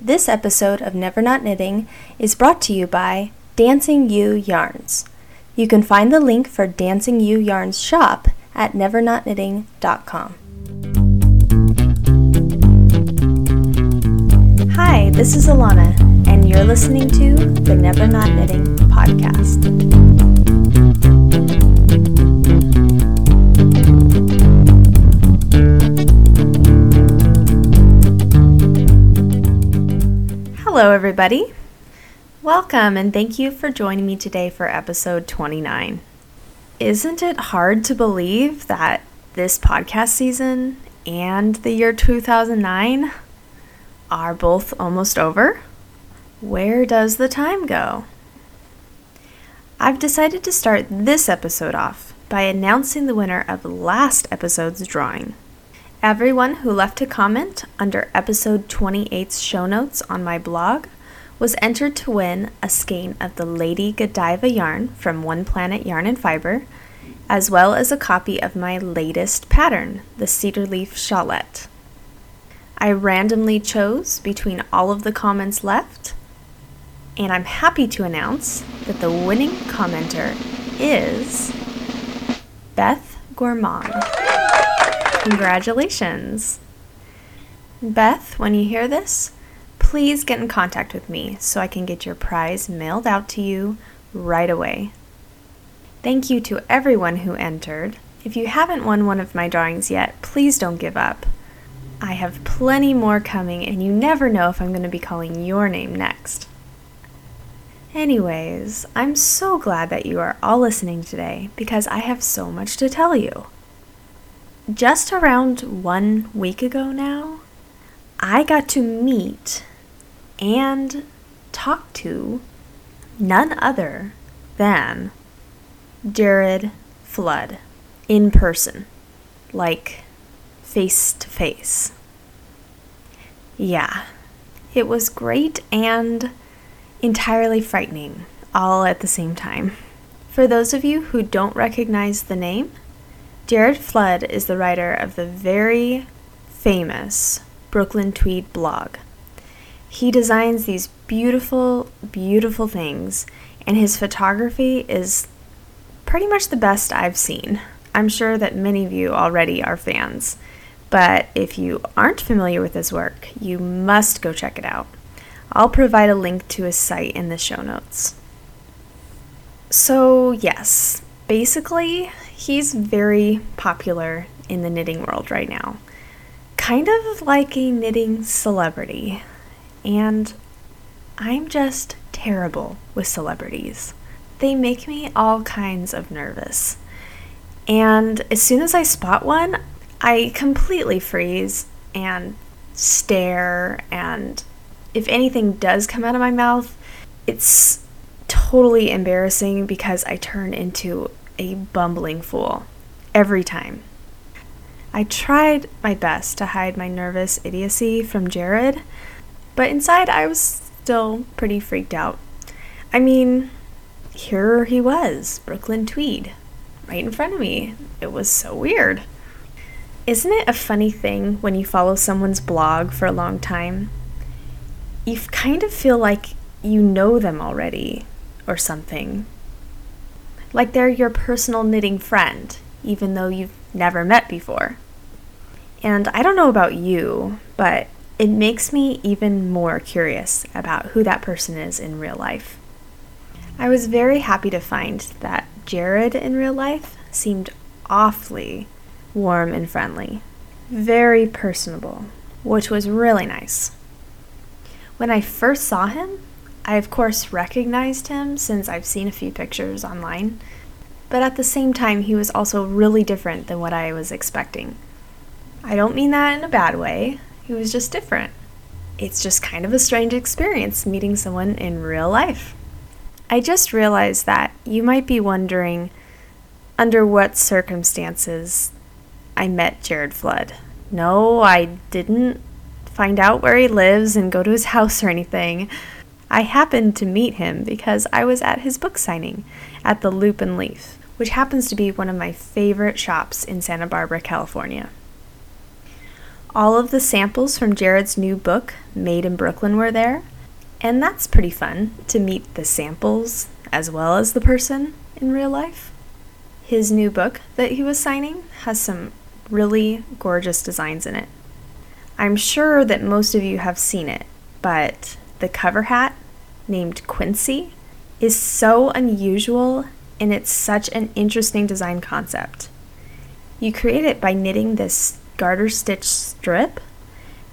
This episode of Never Not Knitting is brought to you by Dancing Ewe Yarns. You can find the link for Dancing Ewe Yarns shop at nevernotknitting.com. Hi, this is Alana, and you're listening to the Never Not Knitting podcast. Hello, everybody. Welcome, and thank you for joining me today for episode 29. Isn't it hard to believe that this podcast season and the year 2009 are both almost over? Where does the time go? I've decided to start this episode off by announcing the winner of last episode's drawing. Everyone who left a comment under episode 28's show notes on my blog was entered to win a skein of the Lady Godiva yarn from One Planet Yarn and Fiber, as well as a copy of my latest pattern, the Cedar Leaf Shawlette. I randomly chose between all of the comments left, and I'm happy to announce that the winning commenter is Beth Gourmand. Congratulations! Beth, when you hear this, please get in contact with me so I can get your prize mailed out to you right away. Thank you to everyone who entered. If you haven't won one of my drawings yet, please don't give up. I have plenty more coming, and you never know if I'm going to be calling your name next. Anyways, I'm so glad that you are all listening today because I have so much to tell you just around one week ago now, I got to meet and talk to none other than Jared Flood in person, like face to face. Yeah, it was great and entirely frightening all at the same time. For those of you who don't recognize the name, Jared Flood is the writer of the very famous Brooklyn Tweed blog. He designs these beautiful, beautiful things, and his photography is pretty much the best I've seen. I'm sure that many of you already are fans, but if you aren't familiar with his work, you must go check it out. I'll provide a link to his site in the show notes. So, yes, basically, he's very popular in the knitting world right now. Kind of like a knitting celebrity. And I'm just terrible with celebrities. They make me all kinds of nervous. And as soon as I spot one, I completely freeze and stare. And if anything does come out of my mouth, it's totally embarrassing because I turn into a bumbling fool every time. I tried my best to hide my nervous idiocy from Jared, but inside I was still pretty freaked out. I mean, here he was, Brooklyn Tweed, right in front of me. It was so weird. Isn't it a funny thing when you follow someone's blog for a long time? You kind of feel like you know them already or something like they're your personal knitting friend, even though you've never met before. And I don't know about you, but it makes me even more curious about who that person is in real life. I was very happy to find that Jared in real life seemed awfully warm and friendly, very personable, which was really nice. When I first saw him, I, of course, recognized him since I've seen a few pictures online, but at the same time, he was also really different than what I was expecting. I don't mean that in a bad way, he was just different. It's just kind of a strange experience meeting someone in real life. I just realized that you might be wondering under what circumstances I met Jared Flood. No, I didn't find out where he lives and go to his house or anything. I happened to meet him because I was at his book signing at the Loop and Leaf, which happens to be one of my favorite shops in Santa Barbara, California. All of the samples from Jared's new book, Made in Brooklyn, were there. And that's pretty fun to meet the samples as well as the person in real life. His new book that he was signing has some really gorgeous designs in it. I'm sure that most of you have seen it, but the cover hat, named Quincy, is so unusual and it's such an interesting design concept. You create it by knitting this garter stitch strip,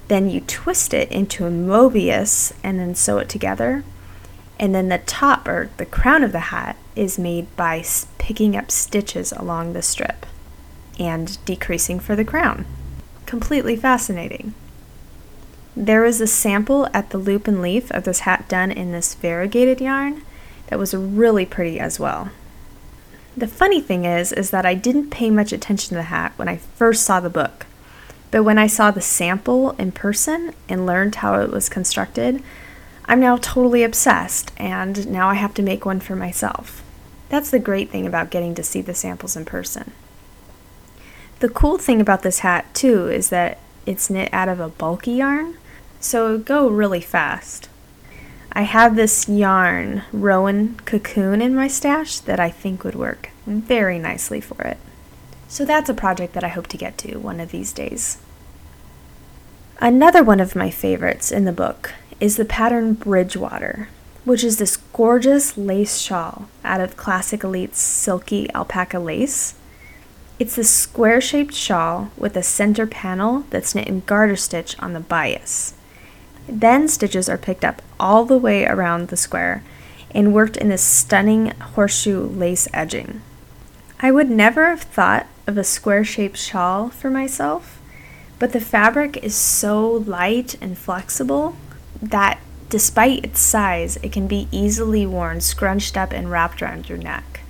then you twist it into a Mobius and then sew it together. And then the top or the crown of the hat is made by picking up stitches along the strip and decreasing for the crown. Completely fascinating. There was a sample at the loop and leaf of this hat done in this variegated yarn that was really pretty as well. The funny thing is is that I didn't pay much attention to the hat when I first saw the book. But when I saw the sample in person and learned how it was constructed, I'm now totally obsessed and now I have to make one for myself. That's the great thing about getting to see the samples in person. The cool thing about this hat too is that it's knit out of a bulky yarn, so go really fast. I have this yarn, Rowan Cocoon, in my stash that I think would work very nicely for it. So that's a project that I hope to get to one of these days. Another one of my favorites in the book is the pattern Bridgewater, which is this gorgeous lace shawl out of Classic Elite's silky alpaca lace. It's a square shaped shawl with a center panel that's knit in garter stitch on the bias. Then stitches are picked up all the way around the square and worked in this stunning horseshoe lace edging. I would never have thought of a square shaped shawl for myself, but the fabric is so light and flexible that despite its size, it can be easily worn scrunched up and wrapped around your neck.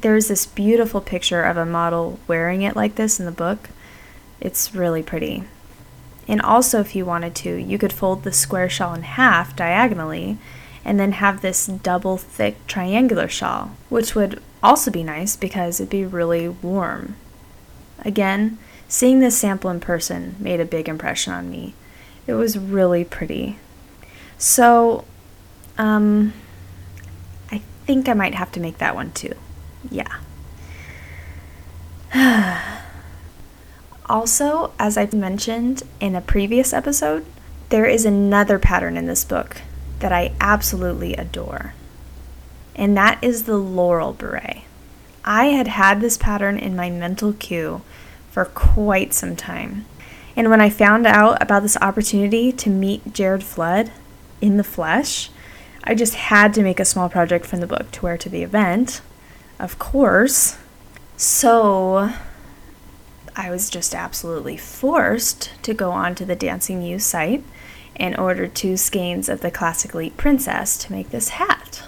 There's this beautiful picture of a model wearing it like this in the book. It's really pretty. And also, if you wanted to, you could fold the square shawl in half diagonally and then have this double thick triangular shawl, which would also be nice because it'd be really warm. Again, seeing this sample in person made a big impression on me. It was really pretty. So, um, I think I might have to make that one too. Yeah. Also, as I've mentioned in a previous episode, there is another pattern in this book that I absolutely adore, and that is the Laurel Beret. I had had this pattern in my mental queue for quite some time, and when I found out about this opportunity to meet Jared Flood in the flesh, I just had to make a small project from the book to wear to the event, of course. So, I was just absolutely forced to go onto the Dancing Muse site and order two skeins of the Classic Elite Princess to make this hat.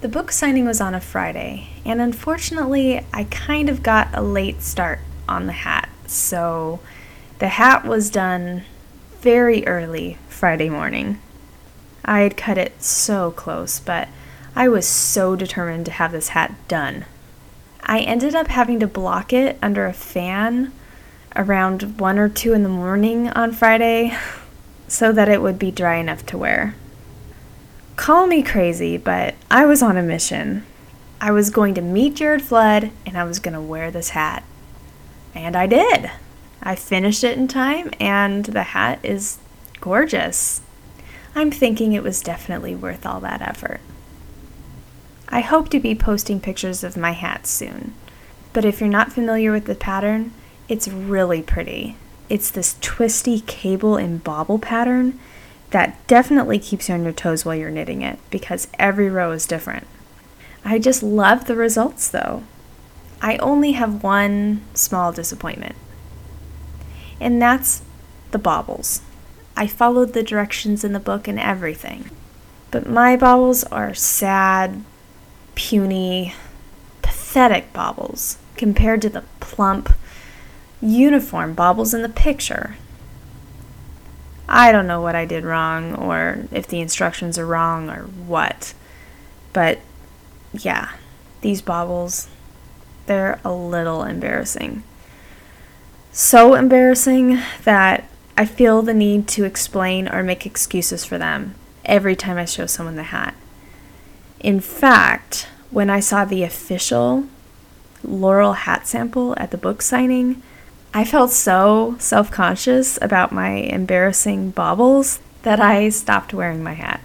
The book signing was on a Friday, and unfortunately, I kind of got a late start on the hat, so the hat was done very early Friday morning. I had cut it so close, but I was so determined to have this hat done I ended up having to block it under a fan around 1 or 2 in the morning on Friday so that it would be dry enough to wear. Call me crazy, but I was on a mission. I was going to meet Jared Flood and I was going to wear this hat. And I did. I finished it in time and the hat is gorgeous. I'm thinking it was definitely worth all that effort. I hope to be posting pictures of my hats soon. But if you're not familiar with the pattern, it's really pretty. It's this twisty cable and bobble pattern that definitely keeps you on your toes while you're knitting it because every row is different. I just love the results though. I only have one small disappointment, and that's the bobbles. I followed the directions in the book and everything, but my bobbles are sad, puny, pathetic bobbles compared to the plump, uniform bobbles in the picture. I don't know what I did wrong or if the instructions are wrong or what. But yeah, these bobbles, they're a little embarrassing. So embarrassing that I feel the need to explain or make excuses for them every time I show someone the hat. In fact, when I saw the official Laurel hat sample at the book signing, I felt so self conscious about my embarrassing bobbles that I stopped wearing my hat.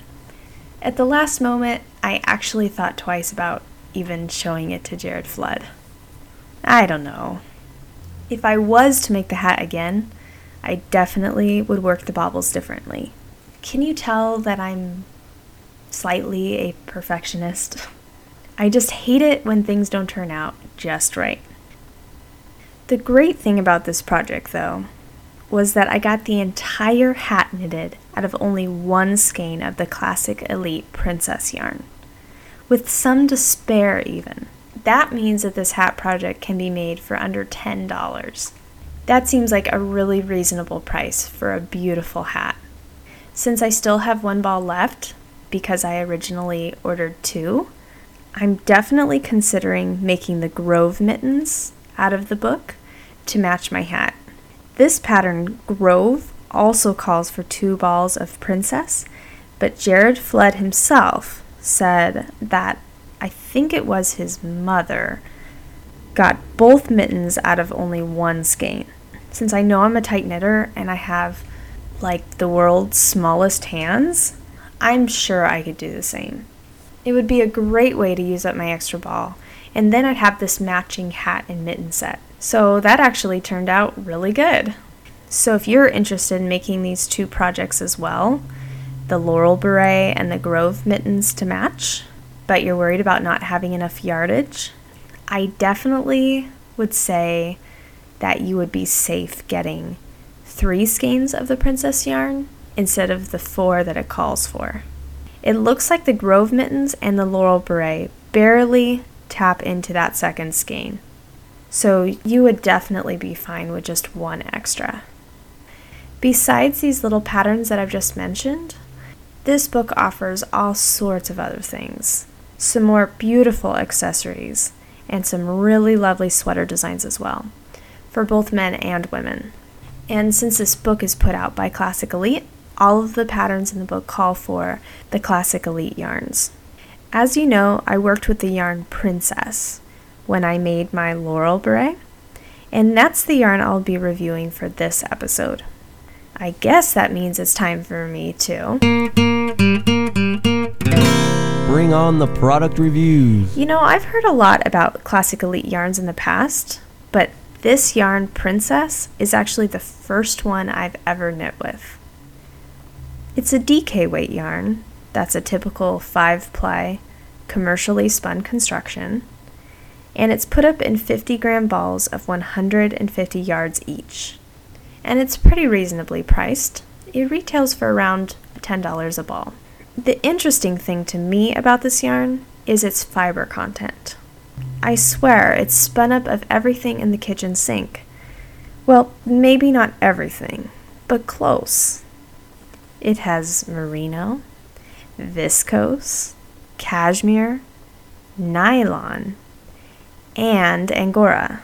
At the last moment, I actually thought twice about even showing it to Jared Flood. I don't know. If I was to make the hat again, I definitely would work the bobbles differently. Can you tell that I'm slightly a perfectionist? I just hate it when things don't turn out just right. The great thing about this project, though, was that I got the entire hat knitted out of only one skein of the classic Elite Princess yarn. With some despair, even. That means that this hat project can be made for under $10. That seems like a really reasonable price for a beautiful hat. Since I still have one ball left, because I originally ordered two, I'm definitely considering making the Grove mittens out of the book to match my hat. This pattern, Grove, also calls for two balls of princess, but Jared Flood himself said that I think it was his mother got both mittens out of only one skein. Since I know I'm a tight knitter and I have like the world's smallest hands, I'm sure I could do the same. It would be a great way to use up my extra ball, and then I'd have this matching hat and mitten set. So that actually turned out really good. So if you're interested in making these two projects as well, the Laurel Beret and the Grove mittens to match, but you're worried about not having enough yardage, I definitely would say that you would be safe getting three skeins of the princess yarn instead of the four that it calls for. It looks like the Grove mittens and the Laurel beret barely tap into that second skein. So you would definitely be fine with just one extra. Besides these little patterns that I've just mentioned, this book offers all sorts of other things. Some more beautiful accessories, and some really lovely sweater designs as well, for both men and women. And since this book is put out by Classic Elite, all of the patterns in the book call for the Classic Elite yarns. As you know, I worked with the yarn Princess when I made my Laurel beret, and that's the yarn I'll be reviewing for this episode. I guess that means it's time for me to. Bring on the product reviews. You know, I've heard a lot about Classic Elite yarns in the past, but this yarn, Princess, is actually the first one I've ever knit with. It's a DK weight yarn, that's a typical 5 ply commercially spun construction, and it's put up in 50 gram balls of 150 yards each. And it's pretty reasonably priced. It retails for around $10 a ball. The interesting thing to me about this yarn is its fiber content. I swear it's spun up of everything in the kitchen sink. Well, maybe not everything, but close. It has merino, viscose, cashmere, nylon, and angora.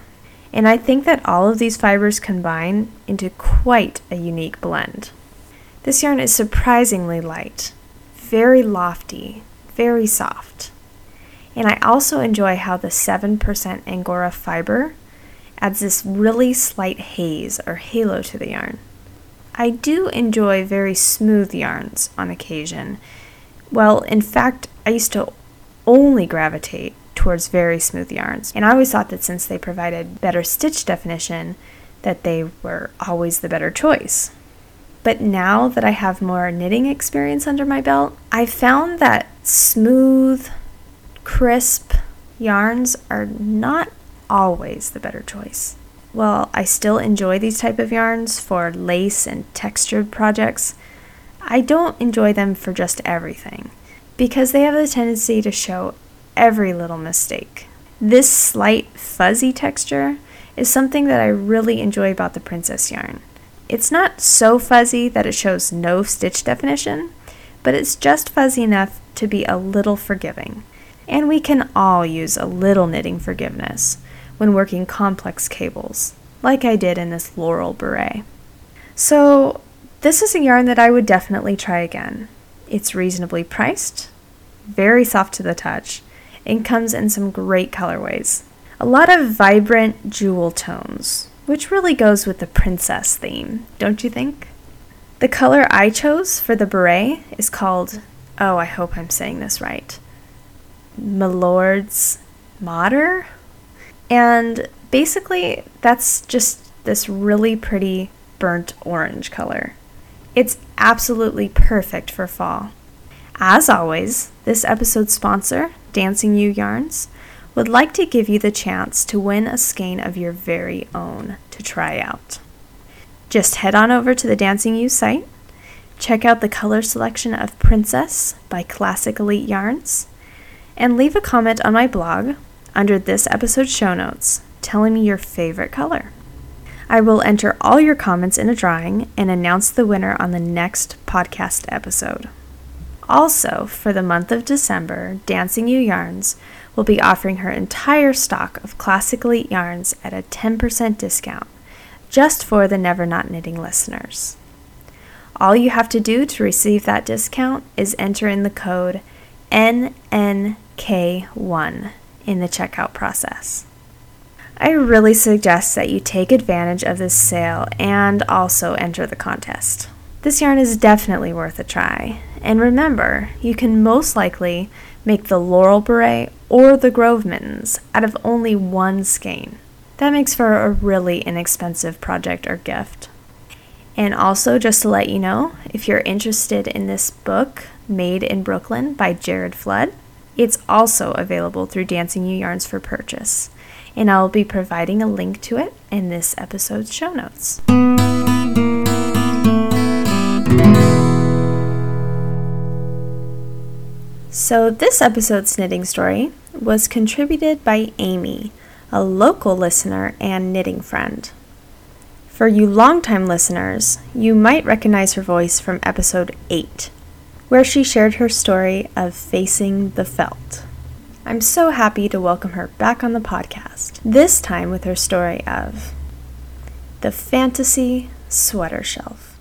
And I think that all of these fibers combine into quite a unique blend. This yarn is surprisingly light, very lofty, very soft. And I also enjoy how the 7% angora fiber adds this really slight haze or halo to the yarn. I do enjoy very smooth yarns on occasion. Well, in fact, I used to only gravitate towards very smooth yarns, and I always thought that since they provided better stitch definition, that they were always the better choice. But now that I have more knitting experience under my belt, I found that smooth, crisp yarns are not always the better choice. While I still enjoy these type of yarns for lace and textured projects, I don't enjoy them for just everything because they have the tendency to show every little mistake. This slight fuzzy texture is something that I really enjoy about the princess yarn. It's not so fuzzy that it shows no stitch definition, but it's just fuzzy enough to be a little forgiving. And we can all use a little knitting forgiveness when working complex cables. like I did in this Laurel Beret. So, this is a yarn that I would definitely try again. It's reasonably priced, very soft to the touch, and comes in some great colorways. A lot of vibrant jewel tones, which really goes with the princess theme, don't you think? The color I chose for the beret is called, oh, I hope I'm saying this right, Milord's Madder? And basically, that's just this really pretty burnt orange color. It's absolutely perfect for fall. As always, this episode's sponsor, Dancing Ewe Yarns, would like to give you the chance to win a skein of your very own to try out. Just head on over to the Dancing Ewe site, check out the color selection of Princess by Classic Elite Yarns, and leave a comment on my blog under this episode's show notes telling me your favorite color. I will enter all your comments in a drawing and announce the winner on the next podcast episode. Also, for the month of December, Dancing Ewe Yarns will be offering her entire stock of Classic Elite yarns at a 10% discount, just for the Never Not Knitting listeners. All you have to do to receive that discount is enter in the code NNK1 in the checkout process. I really suggest that you take advantage of this sale and also enter the contest. This yarn is definitely worth a try. And remember, you can most likely make the Laurel Beret or the Grove Mittens out of only one skein. That makes for a really inexpensive project or gift. And also, just to let you know, if you're interested in this book, Made in Brooklyn by Jared Flood, it's also available through Dancing Ewe Yarns for purchase, and I'll be providing a link to it in this episode's show notes. So, this episode's knitting story was contributed by Amy, a local listener and knitting friend. For you longtime listeners, you might recognize her voice from episode 8 where she shared her story of facing the felt. I'm so happy to welcome her back on the podcast, this time with her story of the fantasy sweater shelf.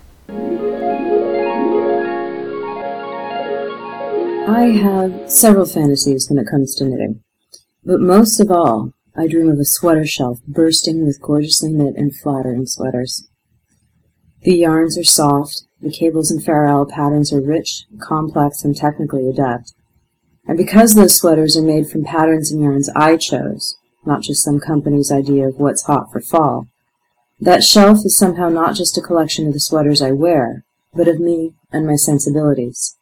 I have several fantasies when it comes to knitting, but most of all, I dream of a sweater shelf bursting with gorgeously knit and flattering sweaters. The yarns are soft, the cables and Fair Isle patterns are rich, complex, and technically adept. And because those sweaters are made from patterns and yarns I chose, not just some company's idea of what's hot for fall, that shelf is somehow not just a collection of the sweaters I wear, but of me and my sensibilities,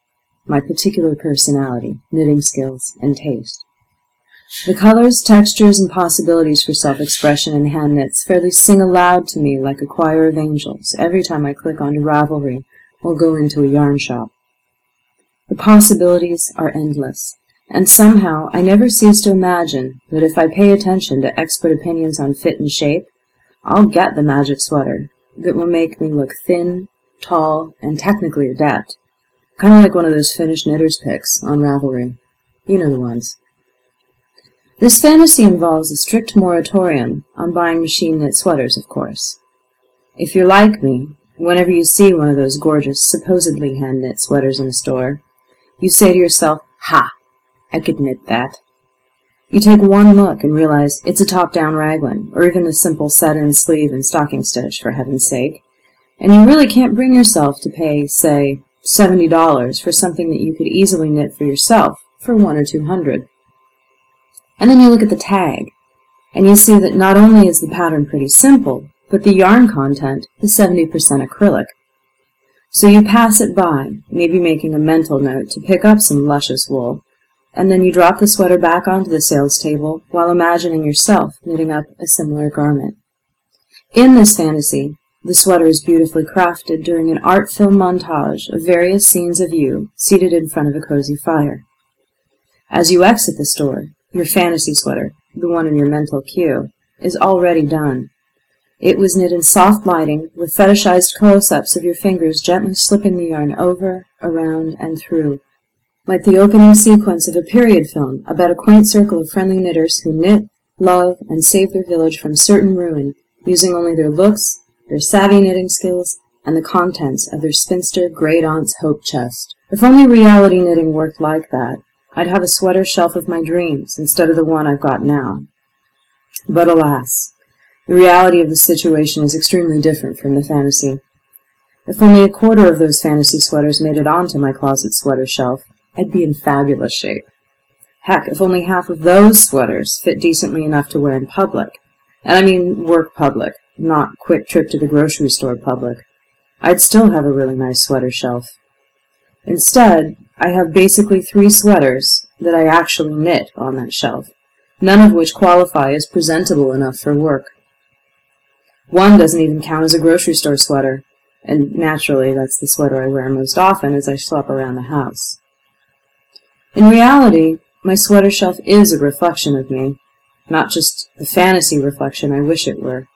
my particular personality, knitting skills, and taste. The colors, textures, and possibilities for self-expression in hand knits fairly sing aloud to me like a choir of angels every time I click onto Ravelry or go into a yarn shop. The possibilities are endless, and somehow I never cease to imagine that if I pay attention to expert opinions on fit and shape, I'll get the magic sweater that will make me look thin, tall, and technically adept. Kind of like one of those Finnish knitters picks on Ravelry. You know the ones. This fantasy involves a strict moratorium on buying machine knit sweaters, of course. If you're like me, whenever you see one of those gorgeous, supposedly hand knit sweaters in a store, you say to yourself, Ha! I could knit that. You take one look and realize it's a top-down raglan, or even a simple set-in sleeve and stocking stitch, for heaven's sake, and you really can't bring yourself to pay, say, $70 for something that you could easily knit for yourself for one or two hundred. And then you look at the tag, and you see that not only is the pattern pretty simple, but the yarn content is 70% acrylic. So you pass it by, maybe making a mental note to pick up some luscious wool, and then you drop the sweater back onto the sales table while imagining yourself knitting up a similar garment. In this fantasy, the sweater is beautifully crafted during an art film montage of various scenes of you seated in front of a cozy fire. As you exit the store, your fantasy sweater, the one in your mental queue, is already done. It was knit in soft lighting, with fetishized close-ups of your fingers gently slipping the yarn over, around, and through, like the opening sequence of a period film about a quaint circle of friendly knitters who knit, love, and save their village from certain ruin using only their looks, their savvy knitting skills, and the contents of their spinster great aunt's hope chest. If only reality knitting worked like that, I'd have a sweater shelf of my dreams instead of the one I've got now. But alas, the reality of the situation is extremely different from the fantasy. If only a quarter of those fantasy sweaters made it onto my closet sweater shelf, I'd be in fabulous shape. Heck, if only half of those sweaters fit decently enough to wear in public, and I mean work public, not quick trip to the grocery store public, I'd still have a really nice sweater shelf. Instead, I have basically three sweaters that I actually knit on that shelf, none of which qualify as presentable enough for work. One doesn't even count as a grocery store sweater, and naturally that's the sweater I wear most often as I schlep around the house. In reality, my sweater shelf is a reflection of me, not just the fantasy reflection I wish it were.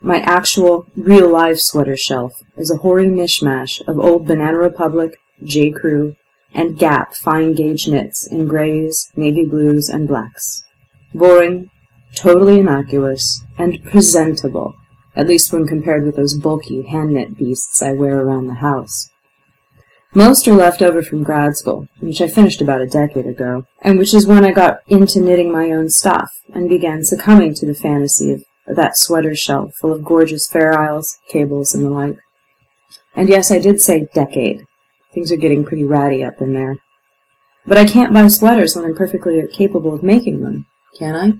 My actual, real-life sweater shelf is a hoary mishmash of old Banana Republic, J. Crew, and Gap fine gauge knits in grays, navy blues, and blacks. Boring, totally innocuous, and presentable, at least when compared with those bulky, hand-knit beasts I wear around the house. Most are left over from grad school, which I finished about a decade ago, and which is when I got into knitting my own stuff and began succumbing to the fantasy of that sweater shelf full of gorgeous fair isles, cables, and the like. And yes, I did say decade. Things are getting pretty ratty up in there. But I can't buy sweaters when I'm perfectly capable of making them, can I?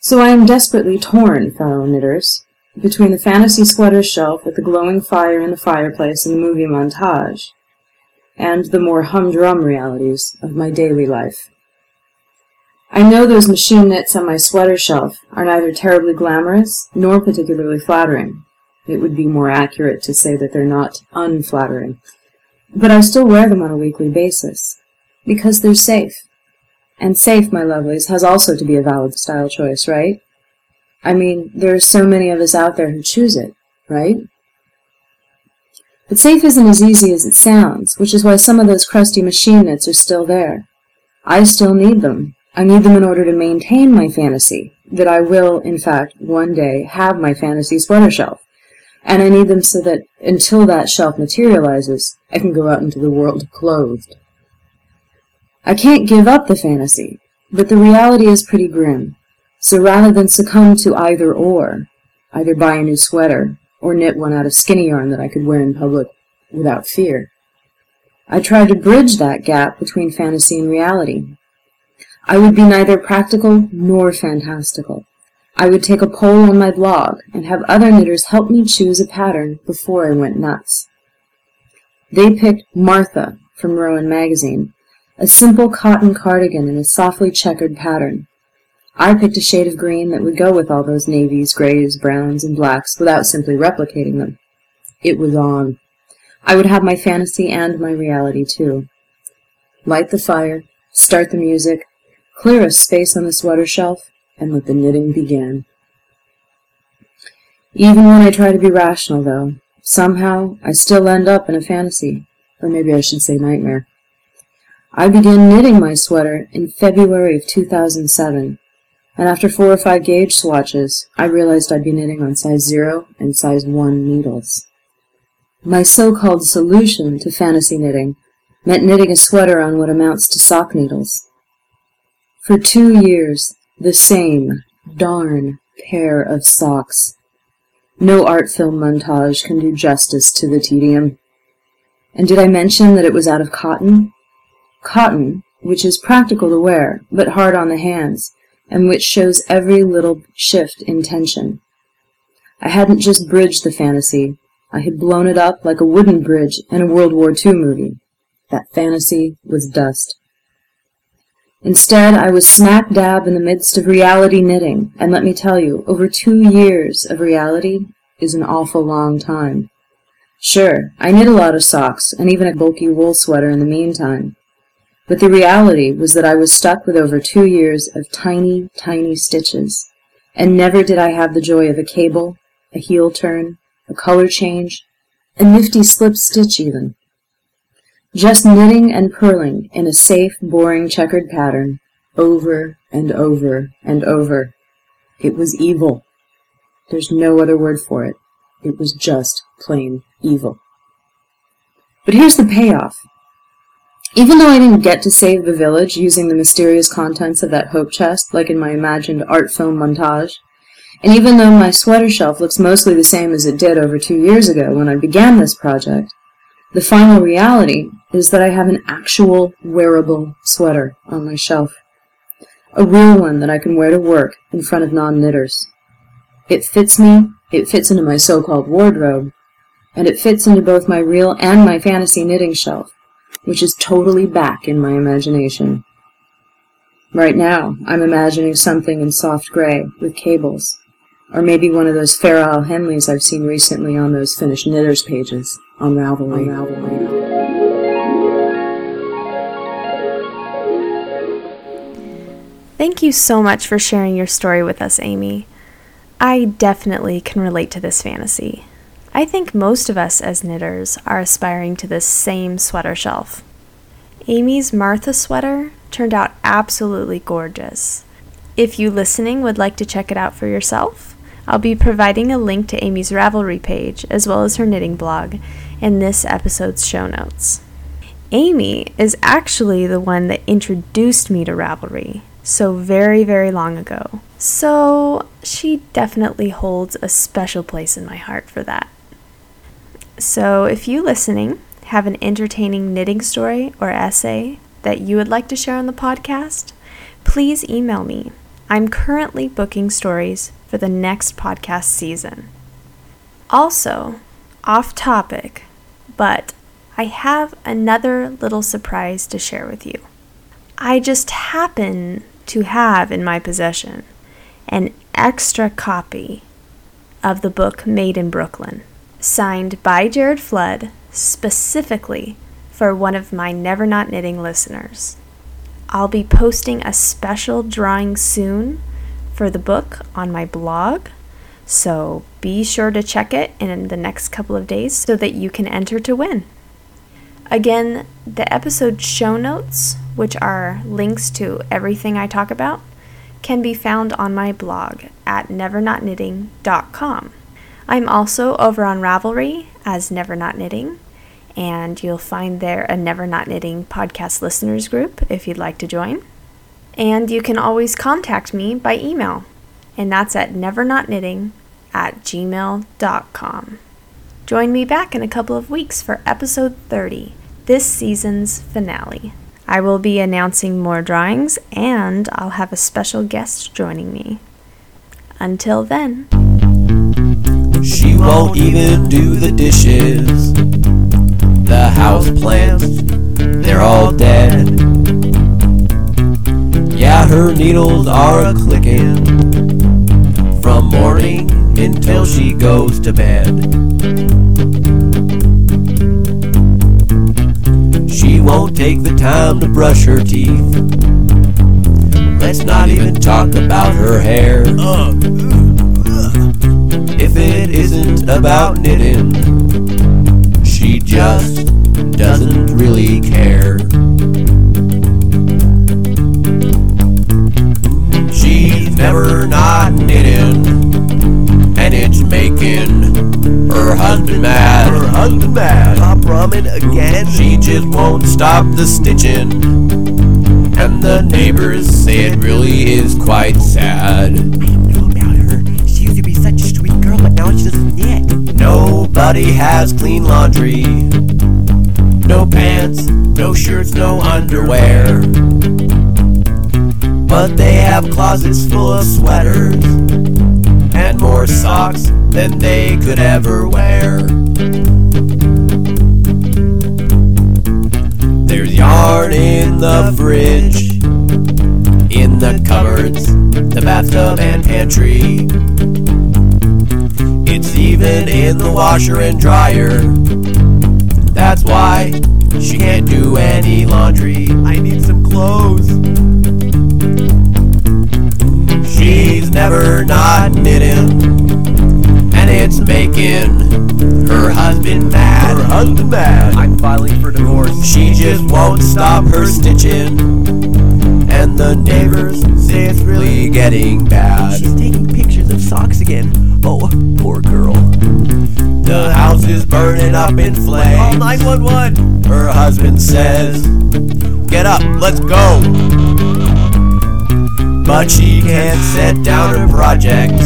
So I am desperately torn, fellow knitters, between the fantasy sweater shelf with the glowing fire in the fireplace and the movie montage, and the more humdrum realities of my daily life. I know those machine knits on my sweater shelf are neither terribly glamorous nor particularly flattering. It would be more accurate to say that they're not unflattering. But I still wear them on a weekly basis, because they're safe. And safe, my lovelies, has also to be a valid style choice, right? I mean, there are so many of us out there who choose it, right? But safe isn't as easy as it sounds, which is why some of those crusty machine knits are still there. I still need them. I need them in order to maintain my fantasy, that I will, in fact, one day have my fantasy sweater shelf. And I need them so that until that shelf materializes, I can go out into the world clothed. I can't give up the fantasy, but the reality is pretty grim. So rather than succumb to either or, either buy a new sweater or knit one out of skinny yarn that I could wear in public without fear, I tried to bridge that gap between fantasy and reality. I would be neither practical nor fantastical. I would take a poll on my blog and have other knitters help me choose a pattern before I went nuts. They picked Martha from Rowan magazine, a simple cotton cardigan in a softly checkered pattern. I picked a shade of green that would go with all those navies, grays, browns, and blacks without simply replicating them. It was on. I would have my fantasy and my reality, too. Light the fire, start the music, clear a space on the sweater shelf, and let the knitting begin. Even when I try to be rational, though, somehow I still end up in a fantasy, or maybe I should say nightmare. I began knitting my sweater in February of 2007, and after four or five gauge swatches, I realized I'd be knitting on size 0 and size 1 needles. My so-called solution to fantasy knitting meant knitting a sweater on what amounts to sock needles. For two years, the same darn pair of socks. No art film montage can do justice to the tedium. And did I mention that it was out of cotton? Cotton, which is practical to wear, but hard on the hands, and which shows every little shift in tension. I hadn't just bridged the fantasy, I had blown it up like a wooden bridge in a World War II movie. That fantasy was dust. Instead, I was smack dab in the midst of reality knitting, and let me tell you, over two years of reality is an awful long time. Sure, I knit a lot of socks, and even a bulky wool sweater in the meantime, but the reality was that I was stuck with over two years of tiny, tiny stitches, and never did I have the joy of a cable, a heel turn, a color change, a nifty slip stitch even. Just knitting and purling in a safe, boring checkered pattern, over and over and over. It was evil. There's no other word for it. It was just plain evil. But here's the payoff. Even though I didn't get to save the village using the mysterious contents of that hope chest, like in my imagined art film montage, and even though my sweater shelf looks mostly the same as it did over two years ago when I began this project, the final reality is that I have an actual wearable sweater on my shelf. A real one that I can wear to work in front of non-knitters. It fits me, it fits into my so-called wardrobe, and it fits into both my real and my fantasy knitting shelf, which is totally back in my imagination. Right now, I'm imagining something in soft gray with cables, or maybe one of those Fair Isle Henleys I've seen recently on those Finnish knitters pages on Ravelry. Thank you so much for sharing your story with us, Amy. I definitely can relate to this fantasy. I think most of us as knitters are aspiring to this same sweater shelf. Amy's Martha sweater turned out absolutely gorgeous. If you listening would like to check it out for yourself, I'll be providing a link to Amy's Ravelry page as well as her knitting blog in this episode's show notes. Amy is actually the one that introduced me to Ravelry, so very, very long ago. So she definitely holds a special place in my heart for that. So, if you listening have an entertaining knitting story or essay that you would like to share on the podcast, please email me. I'm currently booking stories for the next podcast season. Also, off topic, but I have another little surprise to share with you. I just happen to have in my possession an extra copy of the book Made in Brooklyn signed by Jared Flood specifically for one of my Never Not Knitting listeners. I'll be posting a special drawing soon for the book on my blog, so be sure to check it in the next couple of days so that you can enter to win. Again, the episode show notes, which are links to everything I talk about, can be found on my blog at nevernotknitting.com. I'm also over on Ravelry as Never Not Knitting, and you'll find there a Never Not Knitting podcast listeners group if you'd like to join. And you can always contact me by email, and that's at nevernotknitting at gmail.com. Join me back in a couple of weeks for episode 30, this season's finale. I will be announcing more drawings, and I'll have a special guest joining me. Until then. She won't even do the dishes. The house plants, they're all dead. Yeah, her needles are a clicking morning until she goes to bed. She won't take the time to brush her teeth. Let's not even talk about her hair. If it isn't about knitting, she just doesn't really care. She's never not knitting, making her husband mad. Her husband mad. Pop ramen again. She just won't stop the stitching, and the neighbors say it really is quite sad. I know about her. She used to be such a sweet girl, but now she doesn't knit. Nobody has clean laundry. No pants, no shirts, no underwear. But they have closets full of sweaters and more socks than they could ever wear. There's yarn in the fridge, in the cupboards, the bathtub and pantry. It's even in the washer and dryer. That's why she can't do any laundry. I need some clothes. Never not knitting, and it's making her husband mad. Her husband mad. I'm filing for divorce. She just won't stop her stitching, and the neighbors say it's really getting bad. She's taking pictures of socks again. Oh, poor girl. The house is burning up in flames. Call flames. 911. Her husband says, Get up, let's go. But she can't set down her project.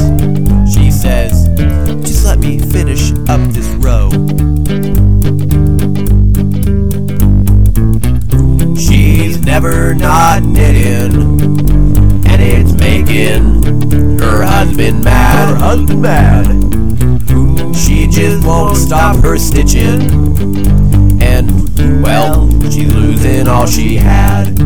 She says, Just let me finish up this row. She's never not knitting, and it's making her husband mad. Her husband mad. She just won't stop her stitching, and well, she's losing all she had.